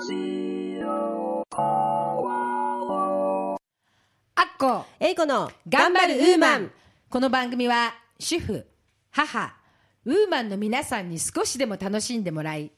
アッコ。えいこの頑張るウーマン。この番組は主婦母ウーマンの皆さんに少しでも楽しんでもらい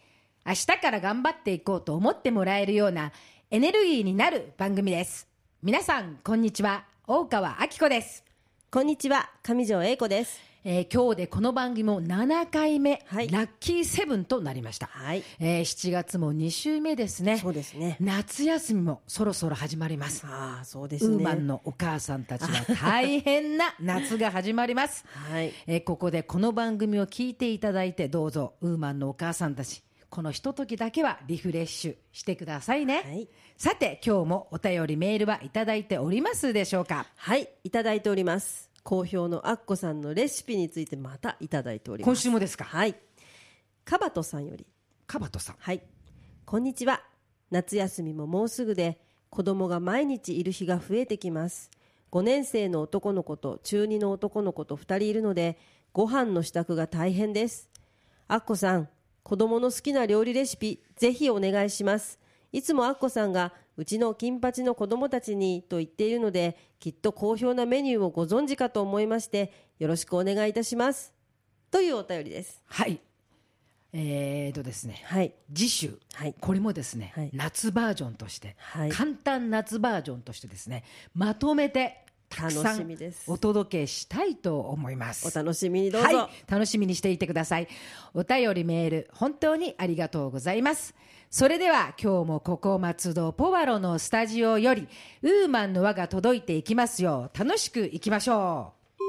明日から頑張っていこうと思ってもらえるようなエネルギーになる番組です。皆さんこんにちは。大川明子です、こんにちは。上条英子ですえー今日でこの番組も7回目、はい。ラッキーセブンとなりました、はい。えー7月も2週目ですね。そうですね。夏休みもそろそろ始まります。ああそうですね。ウーマンのお母さんたちは大変な夏が始まります。はい。えーここでこの番組を聞いていただいてどうぞウーマンのお母さんたち。このひとときだけはリフレッシュしてくださいね、はい。さて今日もお便りメールはいただいておりますでしょうか？はいいただいております好評のアッコさんのレシピについてまたいただいております。今週もですか？はい。カバトさんより。カバトさん。はい。こんにちは。夏休みももうすぐで子供が毎日いる日が増えてきます。5年生の男の子と中2の男の子と2人いるのでご飯の支度が大変です。アッコさん子供の好きな料理レシピぜひお願いしますいつもアッコさんがうちの金八の子供たちにと言っているのできっと好評なメニューをご存知かと思いましてよろしくお願いいたします。というお便りです。はい。えーとですね。はい。次週、はい。これもですね、はい。夏バージョンとして、はい。簡単夏バージョンとしてですねまとめてたくさ楽しんみです。お届けしたいと思います。お楽しみにどうぞ、はい、楽しみにしていてください。お便りメール本当にありがとうございますそれでは今日もここ松戸ポワロのスタジオよりウーマンの輪が届いていきますよう楽しくいきましょう。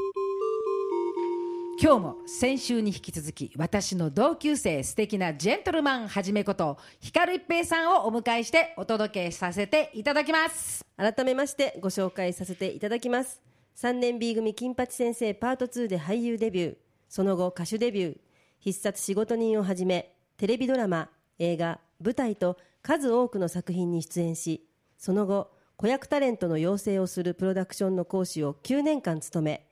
今日も先週に引き続き私の同級生素敵なジェントルマンはじめこと光一平さんをお迎えしてお届けさせていただきます。改めましてご紹介させていただきます。3年 B 組金八先生パート2で俳優デビュー。その後歌手デビュー。必殺仕事人をはじめテレビドラマ映画舞台と数多くの作品に出演しその後子役タレントの養成をするプロダクションの講師を9年間務め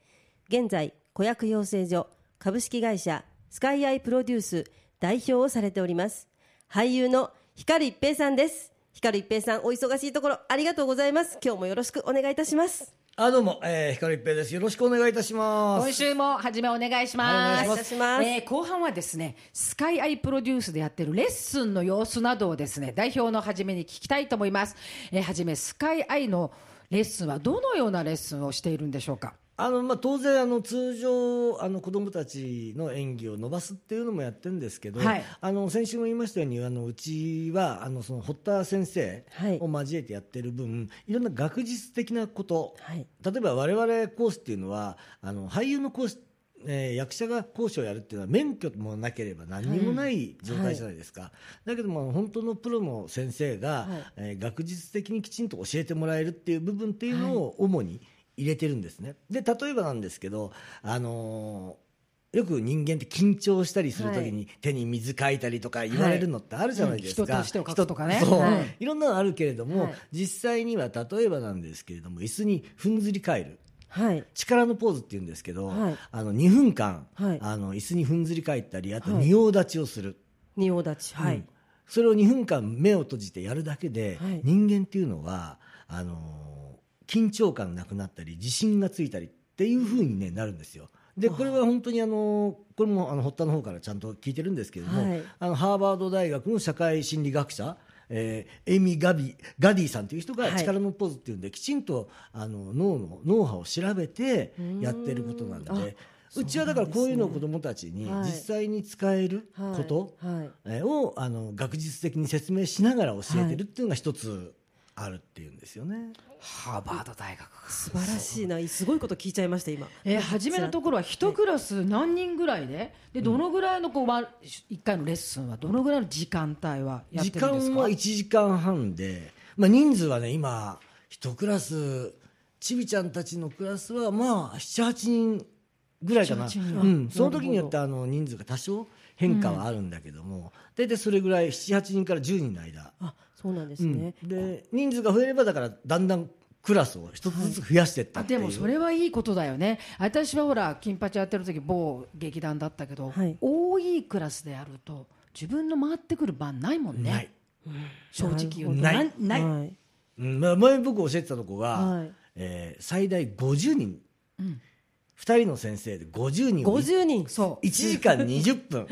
現在子役養成所株式会社スカイアイプロデュース代表をされております。俳優の光一平さんです。光一平さんお忙しいところありがとうございます。今日もよろしくお願いいたします。あどうも、えー、光一平です。よろしくお願いいたします。今週も初めお願いします。はいお願いしますえー後半はですね、スカイアイプロデュースでやってるレッスンの様子などをですね、代表の初めに聞きたいと思います。えー、はじめ、スカイアイのレッスンはどのようなレッスンをしているんでしょうか？あのまあ、当然あの通常あの子どもたちの演技を伸ばすっていうのもやってるんですけど、はい。あの先週も言いましたようにあのうちはあのその堀田先生はい。を交えてやってる分、い、ろんな学術的なこと、はい。例えば我々コースっていうのはあの俳優のコースえー役者が講師をやるっていうのは免許もなければ何にもない状態じゃないですか、だけども本当のプロの先生が、はい。えー学術的にきちんと教えてもらえるっていう部分っていうのを主に入れてるんですね。で例えばなんですけど、あのーよく人間って緊張したりするときに手に水かいたりとか言われるのってあるじゃないですか、はい人としてとかね。人そう、はい。いろんなのあるけれども、はい。実際には例えばなんですけれども椅子にふんずり返る。はい。力のポーズっていうんですけど、はい。あの2分間、はい。あの椅子にふんずり返ったりあとはい。仁王立ちをする、仁王立ち。はい、うんそれを2分間目を閉じてやるだけで、はい。人間っていうのはあのー緊張感なくなったり自信がついたりっていうふうに、ね、なるんですよ。でこれは本当にあのこれもあの堀田の方からちゃんと聞いてるんですけれども、はい。あのハーバード大学の社会心理学者えーエイミー・ガビガディさんという人がはい。力のポーズっていうんで、きちんとあの脳の脳波を調べてやってることなんでうちはだからこういうのを子どもたちにはい。実際に使えること、をあの学術的に説明しながら教えてるっていうのが一つあるっていうんですよね。ハーバード大学か。素晴らしいな。すごいこと聞いちゃいました今。えー、初めのところは一クラス何人ぐらいで、でどのぐらいのこうま一回のレッスンはどのぐらいの時間帯はやっ時てるんですか？間は1時間半で、まあ、人数はね今一クラスちびちゃんたちのクラスはまあ78人ぐらいかな、7 8人。うん、あその時によってあの人数が多少変化はあるんだけども、大体それぐらい78人から10人の間、あそうなんですうん。ね、で人数が増えればだからだんだんクラスを一つずつ増やしていったあっていう、でもそれはいいことだよね。私はほら金八やってる時某劇団だったけど、はい。多いクラスでやると自分の回ってくる番ないもんね。ない。正直言うと。ない。ない、はい。うん。まあ、前僕教えてたとこが、はい。えー最大50人、2人の先生で50人。を50人そう。1時間20分、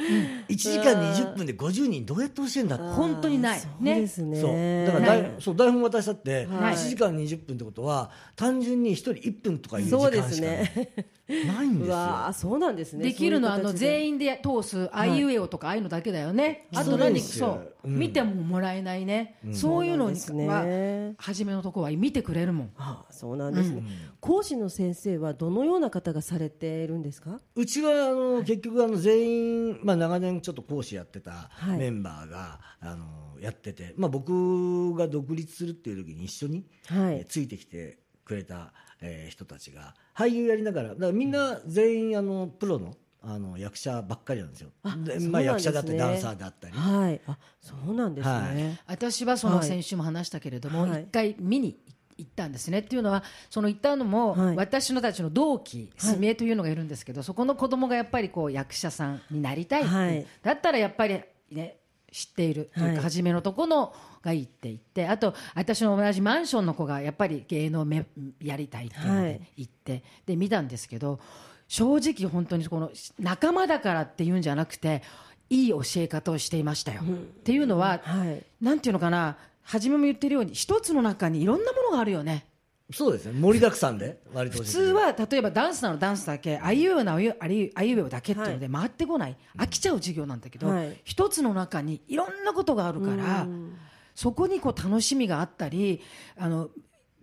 1時間20分で50人どうやって教えるんだって。本当にない。そう。ね。ですね。そう。だから台そう台本渡したってはい。1時間20分ってことは単純に1人1分とかいう時そうです間しかない。ねないんですよ。うわーそうなんですね。できるのはあの全員員で通すあいうえおとかああいうのだけだよね、あとそう何そう、うん。見てももらえないね、そういうのにはですね。初めのとこは見てくれるもん。ああそうなんですね、講師の先生はどのような方がされているんですか？うちはあの結局あの全員、まあ、長年ちょっと講師やってたはい。メンバーが、あのやってて、まあ、僕が独立するっていう時に一緒に、はい。えーついてきてくれた、えー人たちが俳優やりながらだからみんな全員あのプロのあの役者ばっかりなんですよ。あでまあ、そうなんですね。役者だったりダンサーだったり、はい。あそうなんですね、はい。私はそはい。の先週も話したけれども、一はい。回見に行ったんですねっていうのはその行ったのも、はい。私のたちの同期すみえというのがいるんですけど、そこの子供がやっぱりこう役者さんになりたいはい。だったらやっぱりね知っているというか、はい。初めのとこのがいいって言ってあと私の同じマンションの子がやっぱり芸能めやりたいっていうのはい。で行って、で見たんですけど正直本当にこの仲間だからっていうんじゃなくていい教え方をしていましたよ。っていうのは、はい。なんていうのかな初めも言ってるように一つの中にいろんなものがあるよね。そうですね。盛りだくさんで割と普通は例えばダンスなのダンスだけあいうえおなあいうあいうあいうえおだけっていうので回ってこない、飽きちゃう授業なんだけど、はい。一つの中にいろんなことがあるからそこにこう楽しみがあったりあの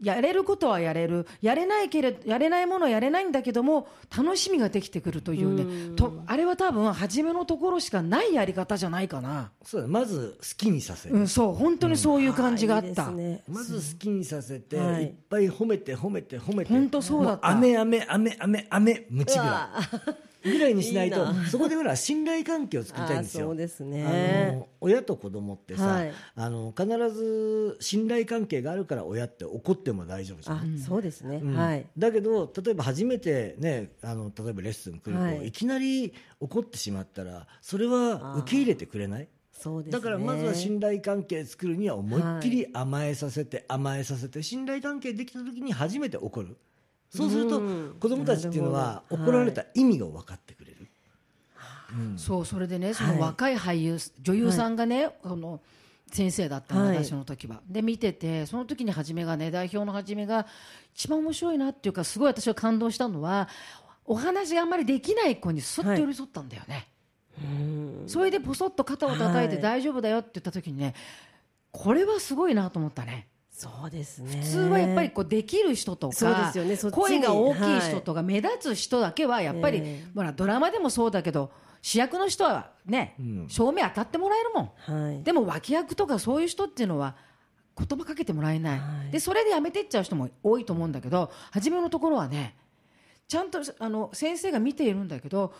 やれることはやれる。やれないけれやれないものはやれないんだけども楽しみができてくるというね。とあれは多分初めのところしかないやり方じゃないかな、そうまず好きにさせる、うん、そう本当にそういう感じがあった、いいですね。まず好きにさせて、はい。い、っぱい褒めて褒めて褒めて。本当そうだった。も雨雨雨雨雨ムチぐらうわいぐらいにしないといいなそこでほら信頼関係を作りたいんですよ。あそうですね。あの親と子供ってさ、はい。あの必ず信頼関係があるから親って怒っても大丈夫じゃん。あそうですね、うん。はい。だけど例えば初めてねあの例えばレッスン来ると、はい。い、きなり怒ってしまったらそれは受け入れてくれない？そうですね。だからまずは信頼関係作るには思いっきり甘えさせて、甘えさせて信頼関係できた時に初めて怒る？そうするとうん。子供たちっていうのは怒られた意味が分かってくれる、そうそれでねそはい。の若い俳優、女優さんがね、あの先生だったの、はい。私の時は。で見ててその時に初めがね代表の初めが一番面白いなっていうかすごい私が感動したのはお話があんまりできない子にそっと寄り添ったんだよね、それでポソッと肩を叩いてはい。大丈夫だよって言った時にねこれはすごいなと思ったねそうですね。普通はやっぱりこうできる人とそうでかすよね声が大きい人とか目立つ人だけはやっぱり、ええほらドラマでもそうだけど主役の人はね、ん。正面当たってもらえるもん、はい。でも脇役とかそういう人っていうのは言葉かけてもらえない、はい。でそれでやめてっちゃう人も多いと思うんだけど初めのところはねちゃんとあの先生が見ているんだけど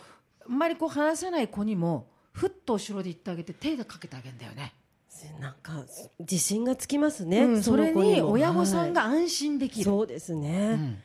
あんまりこう話せない子にもふっと後ろで言ってあげて手でかけてあげるんだよね。なんか自信がつきますね、うんそれに親御さんがはい。安心できる。そうですね、ん。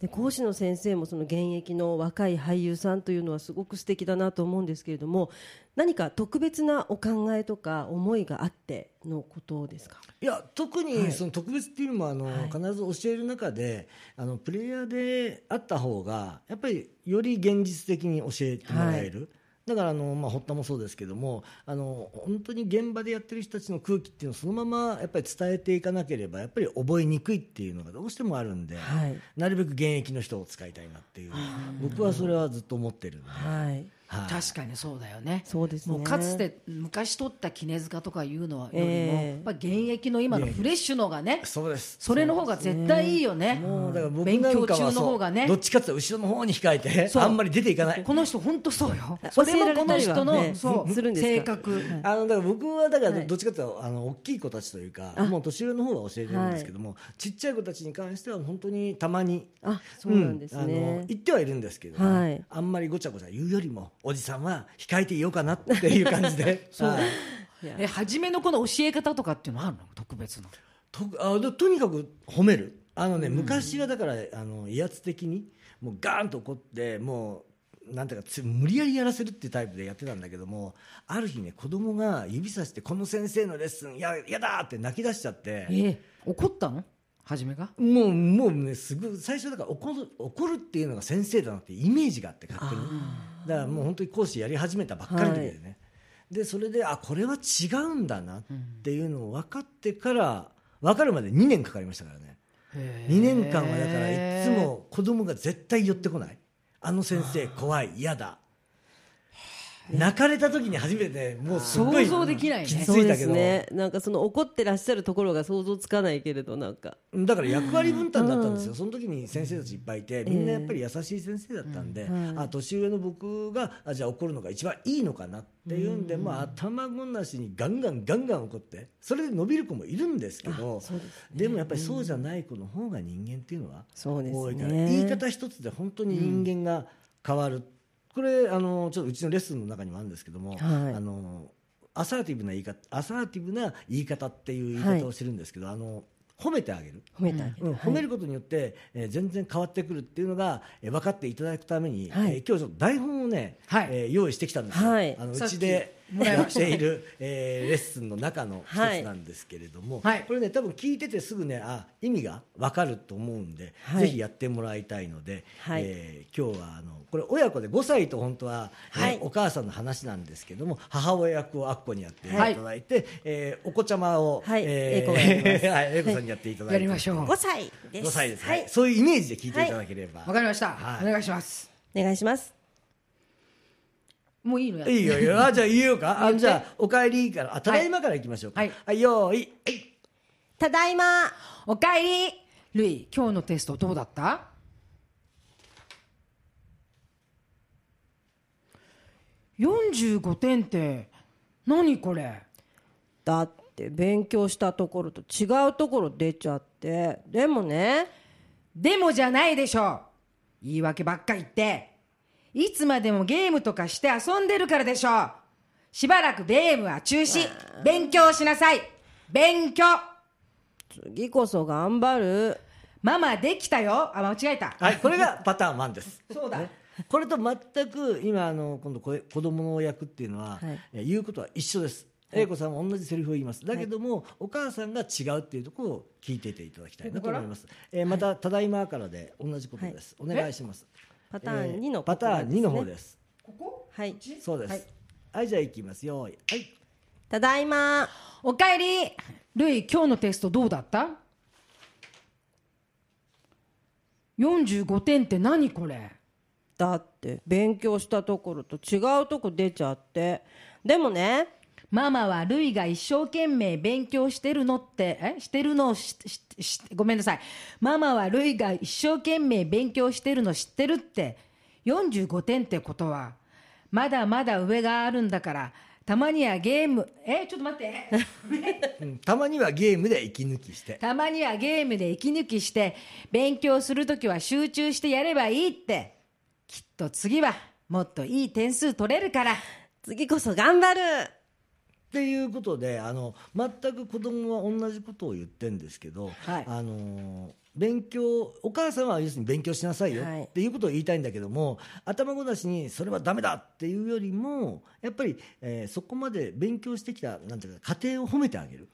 で講師の先生もその現役の若い俳優さんというのはすごく素敵だなと思うんですけれども何か特別なお考えとか思いがあってのことですか？いや特にその特別っていうのもあの、はい。必ず教える中であのプレイヤーであった方がやっぱりより現実的に教えてもらえる。だからあの、まあ、堀田もそうですけどもあの本当に現場でやってる人たちの空気っていうのをそのままやっぱり伝えていかなければやっぱり覚えにくいっていうのがどうしてもあるんで、はい。なるべく現役の人を使いたいなっていう僕はそれはずっと思ってるんで、はいはい。確かにそうだよね。そうですね。もうかつて昔取った絹塚とかいうのはよりも、ええ。やっぱ現役の今のフレッシュのがね、そうです。それの方が絶対いいよね。もうだから僕勉強中の方がね。どっ。ちかっていうと後ろの方に控えてあんまり出ていかない。この人本当そうよ。教それもえられたりこの人の、はねそう性格。あのだから僕はだかはい。らどっちかというとあの大きい子たちというかもう年上の方は教えてるんですけども、ちっちゃい子たちに関しては本当にたまにあそうなんですうんあのね、言ってはいるんですけど、はい。あんまりごちゃごちゃ言うよりもおじさんは控えていようかなっていう感じで。はい。いやえ初めのこの教え方とかっていうのはあるの？特別の。とあでとにかく褒める。あのね、昔はだからあの威圧的にもうガーンと怒ってもうなんていうかつ無理やりやらせるっていうタイプでやってたんだけどもある日ね子供が指さして「この先生のレッスンややだ!」って泣き出しちゃって。ええ怒ったの？初めがもうもうねすぐ最初だから怒る怒るっていうのが先生だなってイメージがあって勝手に。だからもう本当に講師やり始めたばっかりの時でね、でそれであこれは違うんだなっていうのを分かってから分かるまで2年かかりましたからね。2年間はだからいつも子供が絶対寄ってこない。あの先生怖い嫌だ泣かれた時に初めてもうすごい想像できないね。傷つそうでいたけど、すね。なんかその怒ってらっしゃるところが想像つかないけれどなんか。だから役割分担だったんですよ、その時に先生たちいっぱいいてみんなやっぱり優しい先生だったんで、あ年上の僕があじゃあ怒るのが一番いいのかなっていうんで、まあ、頭ごなしにガンガンガンガン怒ってそれで伸びる子もいるんですけどでもやっぱりそうじゃない子の方が人間っていうのは多いから、言い方一つで本当に人間が変わる、これあのちょっとうちのレッスンの中にもあるんですけども、はい。あのアサーティブな言い方アサーティブな言い方っていう言い方をしてるんですけど、あの褒めてあげる。褒めてあげる、うん、褒めることによって、えー全然変わってくるっていうのが、えー分かっていただくために、はい。えー今日ちょっと台本をね、はい。えー用意してきたんですよ、はい。あのうちでした。ている、えーレッスンの中の一つはい。なんですけれども、はい。これね多分聞いててすぐねあ意味が分かると思うんで、はい。ぜひやってもらいたいので、はい。えー今日はあのこれ親子で5歳と本当は、えーはい。お母さんの話なんですけども母親役をあっこにやってい。ただいて、えーお子ちゃまを、はい。え英子がやります。はい英子さんにやっていただいて、やりましょう5歳です。5歳です、ははい。い、そういうイメージで聞いていただければ、わかりました、はいお願いします。お願いしますもういいのやいいよいいよ。あじゃあ言えようか。あじゃあお帰りから。あただいまからいきましょうか。はい。はい、よーい。はい。ただいま。おかえり。ルイ今日のテストどうだった？45点って何これ？だって勉強したところと違うところ出ちゃって。でもね。でもじゃないでしょ。言い訳ばっか言っていつまでもゲームとかして遊んでるからでしょ。しばらくゲームは中止。勉強しなさい。勉強。次こそ頑張る。ママできたよ。あ間違えた。はいこれがパターン1です。そうだ。これと全く今あの今度これ子供の役っていうのは、はい。え言うことは一緒です。英子さんも同じセリフを言います。だけども、お母さんが違うっていうところを聞いていていただきたいなと思います、えーまたただいまからで同じことです、お願いしますパターン2のえーパターン2の方です。ここ？はい。そうです。ははいい、じゃあいきます。よはい。ただいま。おかえり。ルイ今日のテストどうだった？45点って何これ？だって勉強したところと違うとこ出ちゃって。でもねママはルイが一生懸命勉強してるのってえ？してるの？をしししごめんなさい。ママはルイが一生懸命勉強してるの知ってるって。45点ってことはまだまだ上があるんだからたまにはゲームえ？ちょっと待って。うんたまにはゲームで息抜きして。たまにはゲームで息抜きして勉強するときは集中してやればいいって。きっと次はもっといい点数取れるから。次こそ頑張るっていうことであの全く子供は同じことを言ってるんですけど、はい。あの勉強お母さんは要するに勉強しなさいよはい。っていうことを言いたいんだけども、頭ごなしにそれはダメだっていうよりもやっぱり、えーそこまで勉強してきたなんていうか家庭を褒めてあげる、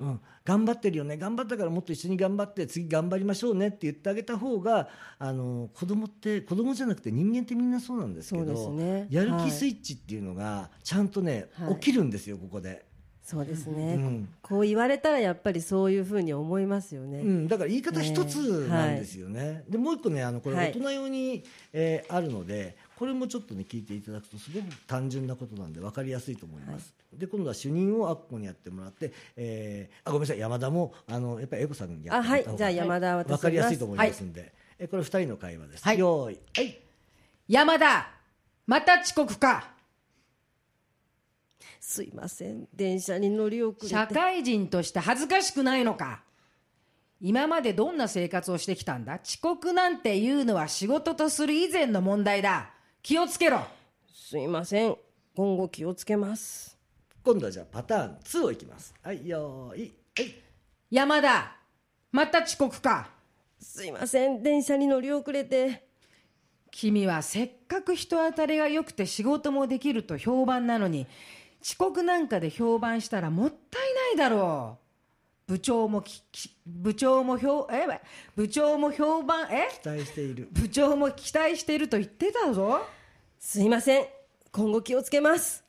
うん。頑張ってるよね。頑張ったからもっと一緒に頑張って次頑張りましょうねって言ってあげた方があの子供って子供じゃなくて人間ってみんなそうなんですけどねやるはい。気スイッチっていうのがちゃんとね、はい。起きるんですよここで。そうですね、うん。こう言われたらやっぱりそういうふうに思いますよね、うん、だから言い方一つなんですよね、でもう一個ねあのこれはい。大人用に、えーあるのでこれもちょっとね聞いていただくとすごく単純なことなんで分かりやすいと思います、で今度は主任をあっこにやってもらって、えーあごめんなさい山田もあのやっぱりエコさんにやってもらった方があはい。じゃあ山田は私分かりやすいと思いますんで、えこれ二人の会話です、はいよーいはい。山田また遅刻かすいません。電車に乗り遅れて。社会人として恥ずかしくないのか。今までどんな生活をしてきたんだ？遅刻なんていうのは仕事とする以前の問題だ。気をつけろ。すいません。今後気をつけます。今度はじゃあパターン2をいきます。はいよーい。はい。山田また遅刻か。すいません。電車に乗り遅れて。君はせっかく人当たりが良くて仕事もできると評判なのに遅刻なんかで評判したらもったいないだろう。部長もきき部長も評え部長も評判え？期待している。部長も期待していると言ってたぞ。すいません。今後気をつけます。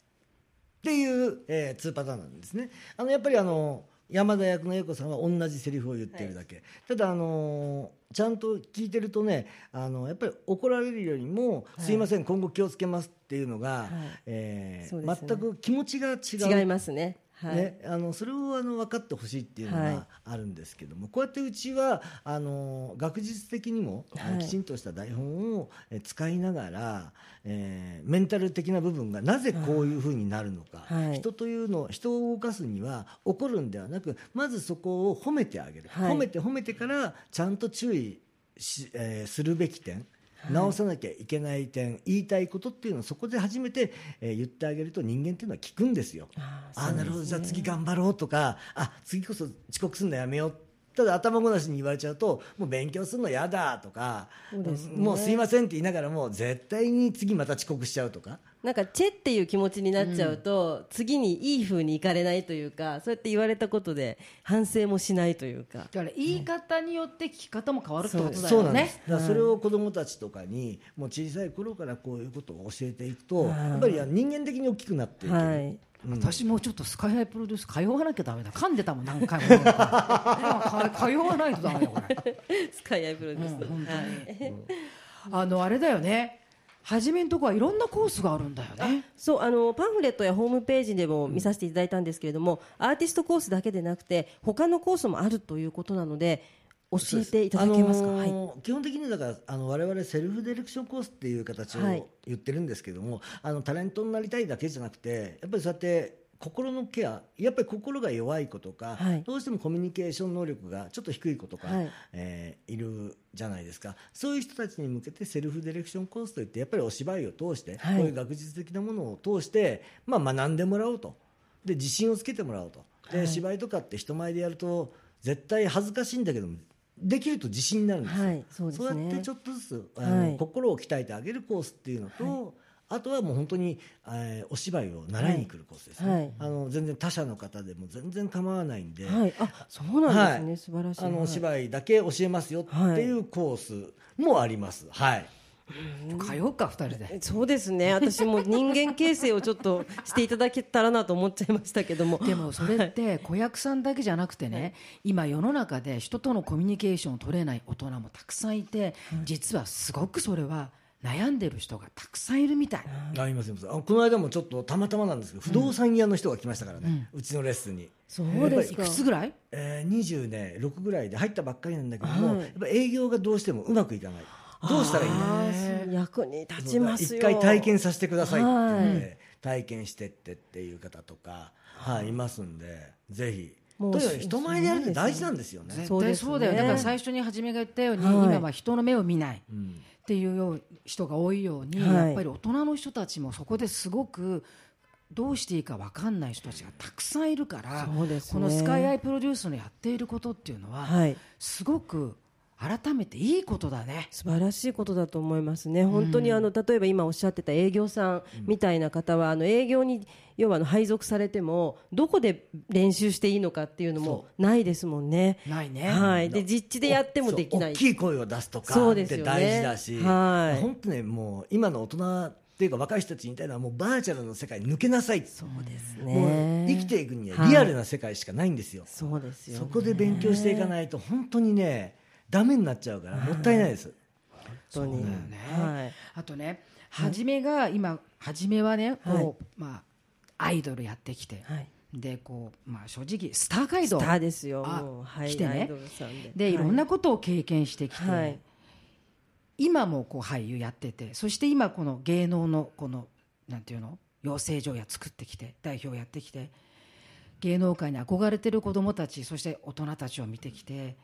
っていう、えー、2パターンなんですね。あのやっぱりあの山田役の英子さんは同じセリフを言ってるだけ、ただあのーちゃんと聞いてるとねあのやっぱり怒られるよりも「すいません今後気をつけます」っていうのが、えーそうですね。全く気持ちが違う。違いますねはい、ね、あのそれをあの分かってほしいっていうのはい。があるんですけども、こうやってうちはあの学術的にも、はい。きちんとした台本をえ使いながら、えーメンタル的な部分がなぜこういうふうになるのか、はい。人というの人を動かすには怒るんではなくまずそこを褒めてあげる、はい。褒めて褒めてからちゃんと注意し、えーするべき点直さなきゃいけない点言いたいことっていうのをそこで初めて、えー言ってあげると人間っていうのは聞くんですよ。あーああなるほど、じゃあ次頑張ろうとかあ次こそ遅刻するのやめようただ頭ごなしに言われちゃうともう勉強するの嫌だとかそうですね。もうすいませんって言いながらも絶対に次また遅刻しちゃうとか。なんかチェっていう気持ちになっちゃうと、次にいい風にいかれないというかそうやって言われたことで反省もしないというか。だから言い方によって聞き方も変わるってことだそう。なんでよねすだからそれを子どもたちとかにもう小さい頃からこういうことを教えていくとはいやっぱり人間的に大きくなっていける、はい私もうちょっとスカイハイプロデュース通わなきゃダメだ。噛んでたもん何回も。か通わないとダメだよこれ。スカイアイプロデュース、うん本当に。はい。あのあれだよね。初めのとこはいろんなコースがあるんだよね。そうあのパンフレットやホームページでも見させていただいたんですけれども、アーティストコースだけでなくて他のコースもあるということなので教えていただけますか、あはい。のー基本的にだからあの我々セルフディレクションコースっていう形をはい。言ってるんですけども、あのタレントになりたいだけじゃなくてやっぱりそうやって心のケアやっぱり心が弱い子とか、はい。どうしてもコミュニケーション能力がちょっと低い子とか、はい。えーいるじゃないですか。そういう人たちに向けてセルフディレクションコースといってやっぱりお芝居を通して、はい。こういう学術的なものを通して、まあ、学んでもらおうと。で自信をつけてもらおうと。で、はい。芝居とかって人前でやると絶対恥ずかしいんだけどもできると自信になるんですよ、はいそうですね。やってちょっとずつあの、はい。心を鍛えてあげるコースっていうのと、あとはもう本当に、えーお芝居を習いに来るコースですね、はい。あの全然他者の方でも全然構わないんで、はい、あそうなんですね、はい。素晴らしい。あのはい。芝居だけ教えますよっていうコースもあります。はい。通うか二人で。そうですね。私も人間形成をちょっとしていただけたらなと思っちゃいましたけども。でもそれって子役さんだけじゃなくてね、今世の中で人とのコミュニケーションを取れない大人もたくさんいて、実はすごくそれは悩んでる人がたくさんいるみたい、ありますいますあこの間もちょっとたまたまなんですけど、不動産屋の人が来ましたからね、うちのレッスンに。そうですか。いくつぐらい？えー、20ね6ぐらいで入ったばっかりなんだけども、はい。やっぱ営業がどうしてもうまくいかないどうしたらいいの？役に立ちますよ。一回体験させてくださいって言って、はい。体験してってっていう方とか、はい、いますんでぜひ。もうとにかく人前でやるって大事なんですよね。絶そうですね。対そうだよ、だから最初に初めが言ったように、はい。今は人の目を見ない。うん。っていうよう人が多いように、はい。やっぱり大人の人たちもそこですごくどうしていいか分かんない人たちがたくさんいるから、ね。このスカイアイプロデュースのやっていることっていうのは、はい。すごく改めていいことだね。素晴らしいことだと思いますね、本当にあの例えば今おっしゃってた営業さんみたいな方は、あの営業に要はあの配属されても、どこで練習していいのかっていうのもないですもんね。ないね。はい、で実地でやってもできない。大きい声を出すとかって大事だし、はい。本当ねもう今の大人っていうか若い人たちに言いたいのはもうバーチャルの世界に抜けなさい。そうですね。生きていくにはリアルな世界しかないんですよ、そうですよ、そこで勉強していかないと本当にねダメになっちゃうからもったいないです、本当に、そうだよね。はい、あとね、初めが今、初めはね、こう、はいまあ、アイドルやってきて、はい。で、こう、まあ、正直、スター街道。スターですよ、はい、来てね。で、で、い。ろんなことを経験してきて、はい。今もこう俳優やってて、そして今この芸能のこの、なんていうの？養成所や作ってきて、代表やってきて、芸能界に憧れてる子供たち、そして大人たちを見てきて、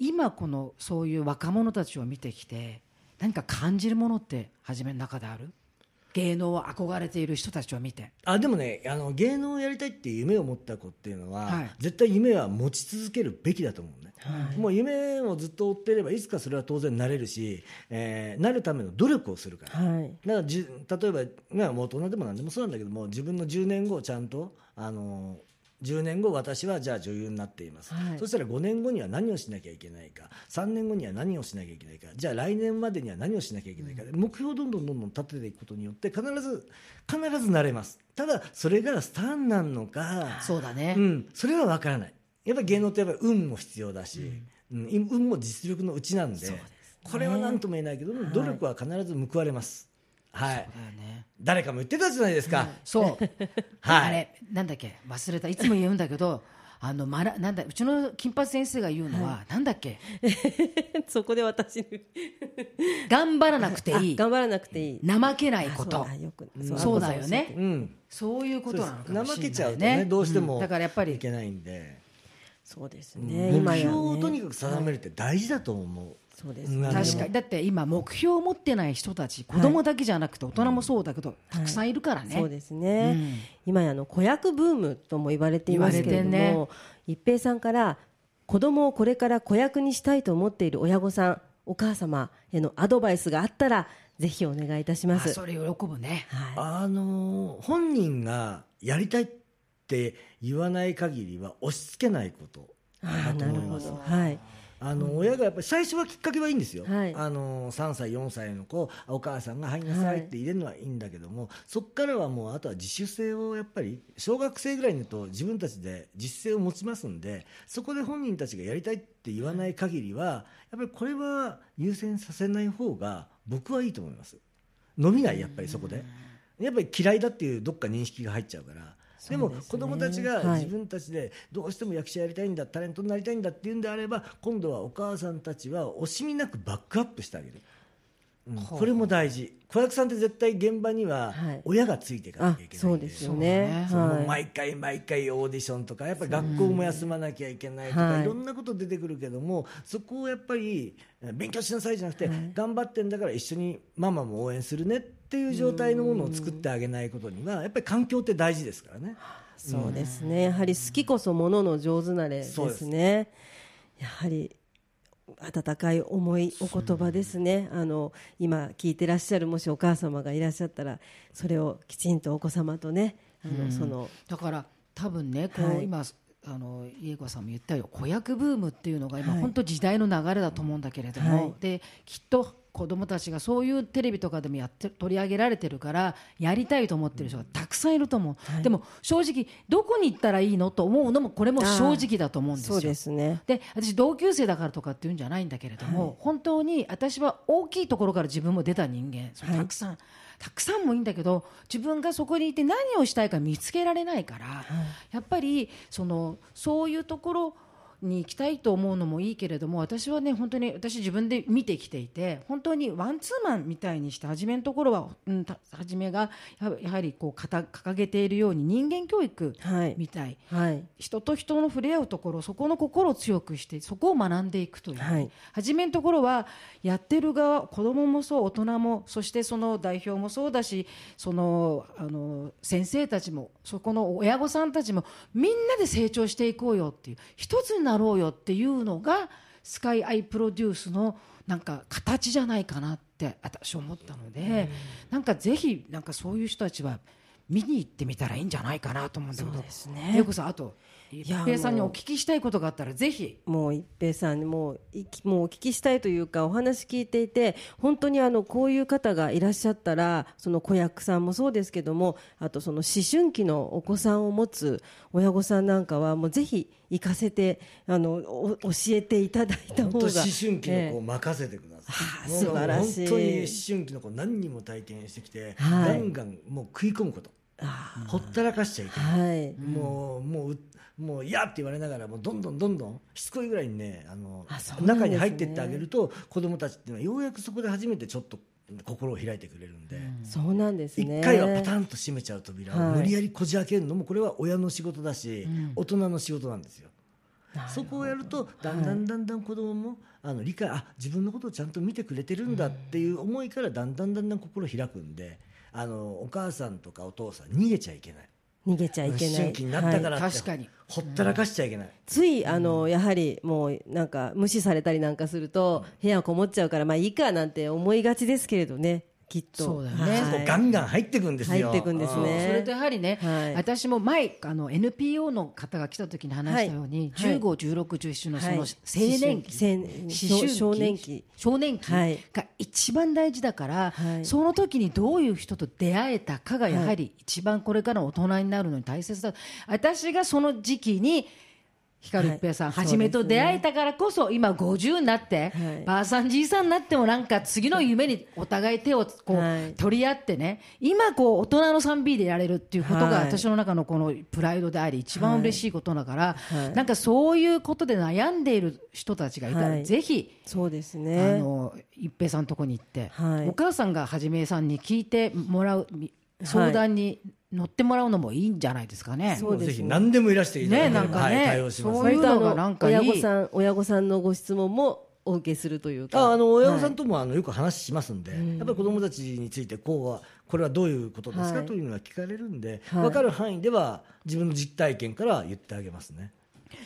今このそういう若者たちを見てきて、何か感じるものって初めの中である？芸能を憧れている人たちを見て。あでもねあの芸能をやりたいって夢を持った子っていうのは、はい。絶対夢は持ち続けるべきだと思うね、もう夢をずっと追っていればいつかそれは当然なれるし、えーなるための努力をするから、はい。だからじ例えば、ね、もう大人でも何でもそうなんだけども自分の10年後をちゃんとあの10年後私はじゃあ女優になっています、はい。そしたら5年後には何をしなきゃいけないか。3年後には何をしなきゃいけないか。じゃあ来年までには何をしなきゃいけないか、目標をどんどんどんどん立てていくことによって必ず必ずなれます。ただそれがスターになるのかそうだね、うん、それは分からない。やっぱり芸能ってやっぱり運も必要だし、うん。運も実力のうちなんでこれは何とも言えないけども、努力は必ず報われます。はいだよね。誰かも言ってたじゃないですか、そう、はい。あれなんだっけ？忘れた。いつも言うんだけど あのまらなんだうちの金八先生が言うのは、なんだっけ？そこで私に。頑張らなくていい。頑張らなくていい。怠けないこそうとだよくそうだよね。うん。そういうことなのかもしれない、ね、怠けちゃうとねどうしてもん。だからやっぱり。いけないんで、そうですね目標をとねにかく定めるって大事だと思う、そうですうん確かに。だって今目標を持ってない人たち子供だけじゃなくて大人もそうだけど、たくさんいるからね、そうですね、うん。今やあの子役ブームとも言われていますけれども、ね。一平さんから子供をこれから子役にしたいと思っている親御さんお母様へのアドバイスがあったらぜひお願いいたします。あそれ喜ぶね。はあのー本人がやりたいって言わない限りは押し付けないことい、あーなるほだと思いますど。はいあの親がやっぱり最初はきっかけはいいんですよ、はい。あの3歳、4歳の子お母さんが入りなさいって入れるのはいいんだけども、そこからはもうあとは自主性をやっぱり小学生ぐらいになると自分たちで自主性を持ちますんでそこで本人たちがやりたいって言わない限りはやっぱりこれは優先させない方が僕はいいと思います。伸びないやっぱりそこで。やっぱり嫌いだっていうどっか認識が入っちゃうから。でも子供たちがはい。自分たちでどうしても役者やりたいんだ、タレントになりたいんだっていうんであれば今度はお母さんたちは惜しみなくバックアップしてあげる、う。んこれも大事。子役さんって絶対現場にははい。親がついていかなきゃいけないんあそうですよね。はい。毎回毎回オーディションとかやっぱり学校も休まなきゃいけないとか、はいい、ろんなこと出てくるけどもそこをやっぱりえ勉強しなさいじゃなくて、頑張ってんだから一緒にママも応援するねっていう状態のものを作ってあげないことにはやっぱり環境って大事ですからね。そうですね。やはり好きこそものの上手なれですそうです。ねやはり温かい重いお言葉ですね。あの今聞いてらっしゃるもしお母様がいらっしゃったらそれをきちんとお子様とねあの、そのだから多分ねこう、はい。今あの家子さんも言ったよ子役ブームっていうのが今、はい。本当時代の流れだと思うんだけれども、はい。できっと子供たちがそういうテレビとかでもやって取り上げられてるからやりたいと思ってる人がたくさんいると思う、でも正直どこに行ったらいいのと思うのもこれも正直だと思うんですよ。そうですね。で私同級生だからとかっていうんじゃないんだけれども、本当に私は大きいところから自分も出た人間たくさん、たくさんもいいんだけど自分がそこにいて何をしたいか見つけられないから、やっぱりそのそういうところに行きたいと思うのもいいけれども私はね本当に私自分で見てきていて本当にワンツーマンみたいにして初めのところは、うん、た初めがややはりこう掲げているように人間教育はい。みたい、はい。人と人の触れ合うところそこの心を強くしてそこを学んでいくという、はい。初めのところはやってる側子供もそう大人もそしてその代表もそうだしそのあの先生たちもそこの親御さんたちもみんなで成長していこうよっていう。一つになろうよっていうのがスカイアイプロデュースのなんか形じゃないかなって私思ったので、なんかぜひなんかそういう人たちは見に行ってみたらいいんじゃないかなと思うんだけどね。よくさんあとや一平さんにお聞きしたいことがあったらぜひ。もう一平さんにもういきもうお聞きしたいというかお話聞いていて本当にあのこういう方がいらっしゃったらその子役さんもそうですけどもあとその思春期のお子さんを持つ親御さんなんかはもうぜひ行かせてあのお教えていただいた方が。本当思春期の子をえ任せてください、あー素晴らしい。本当に思春期の子何人も体験してきて、はい。ガンガンもう食い込むことほったらかしちゃいけない、ーはい。もうもうもう嫌って言われながらもうどんどんどんどんしつこいぐらいにねあのね。中に入ってってあげると子供たちっていうのはようやくそこで初めてちょっと心を開いてくれるんで。そうなんです一ね回はパタンと閉めちゃう扉をはい。無理やりこじ開けるのもこれは親の仕事だし、大人の仕事なんですよ。そこをやるとだんだんだんだん子供もあの理解あ自分のことをちゃんと見てくれてるんだっていう思いからだんだんだんだん心開くんであのお母さんとかお父さん逃げちゃいけない。逃げちゃいけない。思春期になったからって、はい確かに。ほったらかしちゃいけない、ついあのやはりもうなんか無視されたりなんかすると部屋こもっちゃうからまあいいかなんて思いがちですけれどねきっと。そうだよね。はい。ガンガン入ってくんですよ。入ってくんですね。それとやはりね、はい。私も前あの NPO の方が来た時に話したように、はい。15、16、17のそのはい。青年期、青思春期少年期。少年期はい。が一番大事だから、はい。その時にどういう人と出会えたかがやはり一番これから大人になるのに大切だ、私がその時期に光一平さん。はい。はじめと出会えたからこそ今50になって、はい。ばあさんじいさんになってもなんか次の夢にお互い手をこう、はい。取り合ってね今こう大人の 3B でやれるっていうことがはい。私の中のこのプライドであり一番嬉しいことだから、はい。なんかそういうことで悩んでいる人たちがいたら、はい。ぜひそうですあねの一平さんのとこに行って、はい。お母さんがはじめさんに聞いてもらうみ相談に乗ってもらうのもいいんじゃないですかね。そうですね。ぜひ何でもいらしていただければ、ねなんかねはい、対応します。そういうのがなんかいい。親御さん親御さんのご質問もお受けするというか。ああの親御さはいんともあのよく話しますんで、やっぱり子どもたちについてこうはこれはどういうことですか、はい。というのは聞かれるんで、はい。分かる範囲では自分の実体験から言ってあげますね。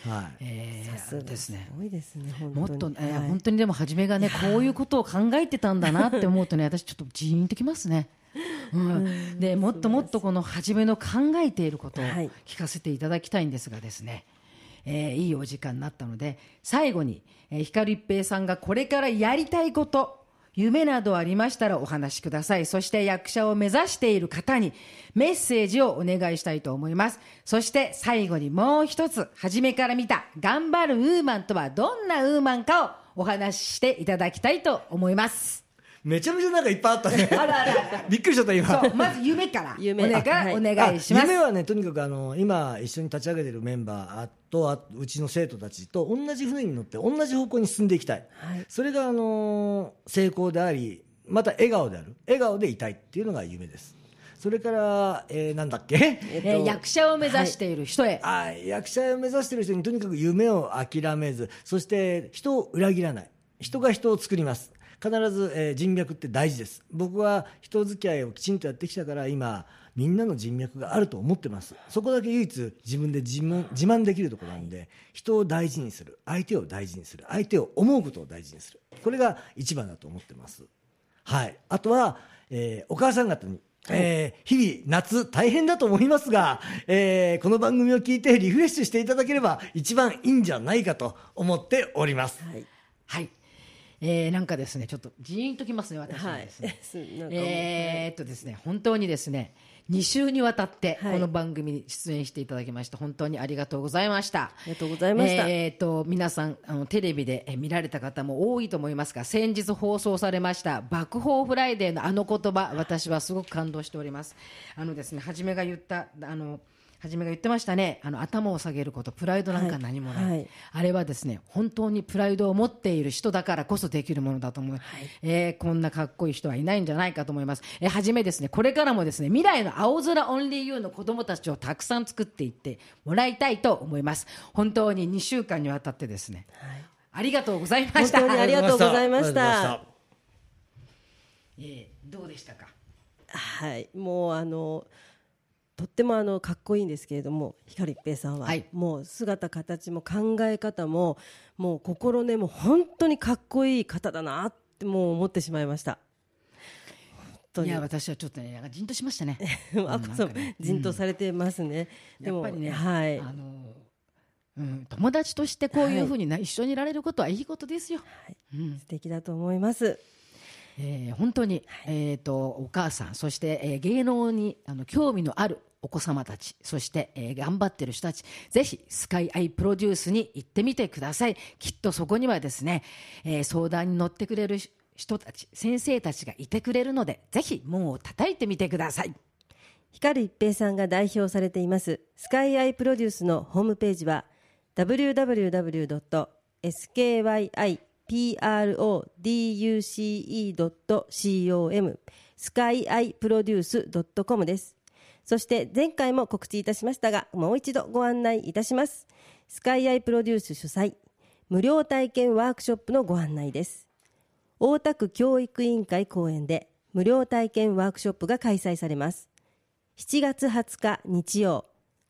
はい。えーさすが。ですね。すごいですね本当に。もっと、えーはい。本当にでも初めがねこういうことを考えてたんだなって思うとね私ちょっとジーンときますね。うん、でもっともっとこの初めの考えていることをはい。聞かせていただきたいんですがですね、えーいいお時間になったので最後に、えー、光一平さんがこれからやりたいこと夢などありましたらお話しください。そして役者を目指している方にメッセージをお願いしたいと思います。そして最後にもう一つ初めから見た頑張るウーマンとはどんなウーマンかをお話ししていただきたいと思いますめちゃめちゃなんかいっぱいあったね。びっくりしちゃった今。そうまず夢から。夢。お願い,、はい。お願いします。あ夢はねとにかくあの今一緒に立ち上げてるメンバーとあうちの生徒たちと同じ船に乗って同じ方向に進んでいきたい、はい。それがあの成功でありまた笑顔である。笑顔でいたいっていうのが夢です。それから、えーなんだっけ、ええー役者を目指している人へ、あ役者を目指している人にとにかく夢を諦めずそして人を裏切らない。人が人を作ります必ず、えー人脈って大事です。僕は人付き合いをきちんとやってきたから今みんなの人脈があると思ってます。そこだけ唯一自分で自分自慢できるところなんで人を大事にする。相手を大事にする。相手を思うことを大事にする。これが一番だと思ってます。はい、あとは、えーお母さん方に、えー日々夏大変だと思いますが、えーこの番組を聞いてリフレッシュしていただければ一番いいんじゃないかと思っております。はい。はい、えーなんかですねちょっとジーンときますね私ははいですね、すなんかもうえーっとですね本当にですね2週にわたってはい。この番組に出演していただきまして本当にありがとうございました。ありがとうございました。えーっと皆さんあのテレビでえ見られた方も多いと思いますが先日放送されました爆報フライデーのあの言葉私はすごく感動しております。あのですね初めが言ったあの初めが言ってましたね。あの頭を下げることプライドなんか何もない、はい。はいあれはですね本当にプライドを持っている人だからこそできるものだと思う、えーこんなかっこいい人はいないんじゃないかと思います、えー、はじめですねこれからもですね未来の青空オンリーユーの子供たちをたくさん作っていってもらいたいと思います。本当に2週間にわたってですね、ありがとうございました。本当にありがとうございました。えーどうでしたか？はい、もうあのとってもあのかっこいいんですけれども光一平さんは、はい。もう姿形も考え方ももう心根も本当にかっこいい方だなってもう思ってしまいました。本当に。いや私はちょっとねじんとしましたね。あこそじんとされてますね、でもやっぱりね、はい。あのうん、友達としてこういうふうにな、一緒にいられることはいいことですよ。うん。素敵だと思いますえー本当に、えー、とお母さんそして、えー芸能にあの興味のあるお子様たちそして、えー頑張ってる人たちぜひスカイアイプロデュースに行ってみてください。きっとそこにはですね、えー相談に乗ってくれる人たち先生たちがいてくれるのでぜひ門を叩いてみてください。光一平さんが代表されていますスカイアイプロデュースのホームページは produce.com スカイアイプロデュース .com です。そして前回も告知いたしましたがもう一度ご案内いたします。スカイアイプロデュース主催無料体験ワークショップのご案内です。大田区教育委員会公園で無料体験ワークショップが開催されます。7月20日日曜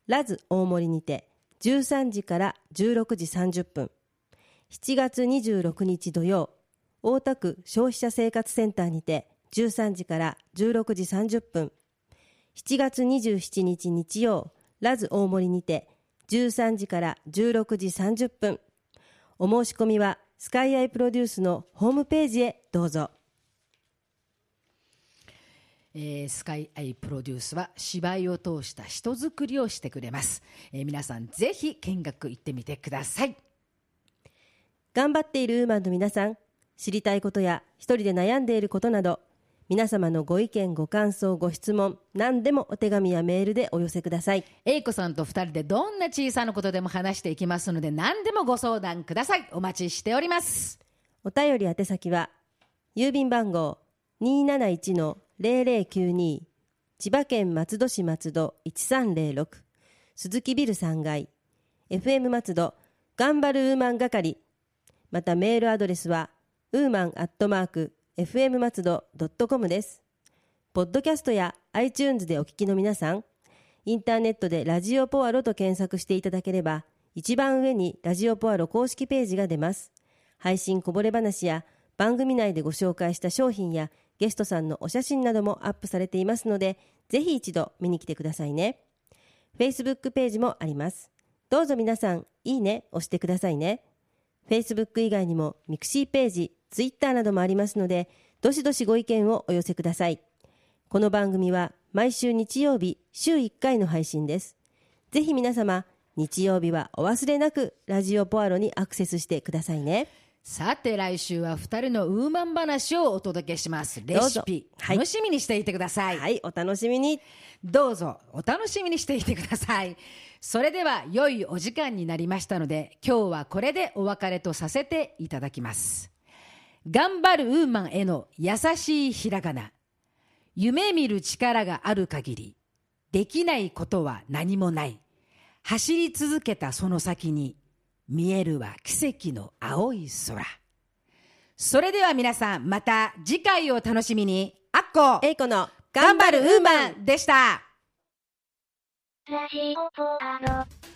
ラズ大森にて13時から16時30分。7月26日土曜大田区消費者生活センターにて13時から16時30分7月27日日曜ラズ大森にて13時から16時30分お申し込みはスカイアイプロデュースのホームページへどうぞ。えースカイアイプロデュースは芝居を通した人づくりをしてくれます、えー皆さんぜひ見学行ってみてください。頑張っているウーマンの皆さん知りたいことや一人で悩んでいることなど皆様のご意見ご感想ご質問何でもお手紙やメールでお寄せください。英子さんと二人でどんな小さなことでも話していきますので何でもご相談ください。お待ちしております。お便り宛先は郵便番号271-0092千葉県松戸市松戸1306鈴木ビル3階 FM 松戸頑張るウーマン係またメールアドレスはウーマンアットマーク FM 松戸ドットコムです。ポッドキャストや iTunes でお聞きの皆さんインターネットでラジオポアロと検索していただければ一番上にラジオポアロ公式ページが出ます。配信こぼれ話や番組内でご紹介した商品やゲストさんのお写真などもアップされていますのでぜひ一度見に来てくださいね。Facebook ページもあります。どうぞ皆さんいいね押してくださいね。Facebook 以外にもミクシーページ Twitter などもありますのでどしどしご意見をお寄せください。この番組は毎週日曜日週1回の配信です。ぜひ皆様日曜日はお忘れなくラジオポアロにアクセスしてくださいね。さて来週は二人のウーマン話をお届けします。レシピ、はい。楽しみにしていてください、はいお楽しみに。どうぞお楽しみにしていてください。それでは良いお時間になりましたので今日はこれでお別れとさせていただきます。頑張るウーマンへの優しいひらがな。夢見る力がある限りできないことは何もない。走り続けたその先に見えるは奇跡の青い空。それでは皆さんまた次回を楽しみに。あっこえいこの頑張るウーマンでした。ラジオポアロ。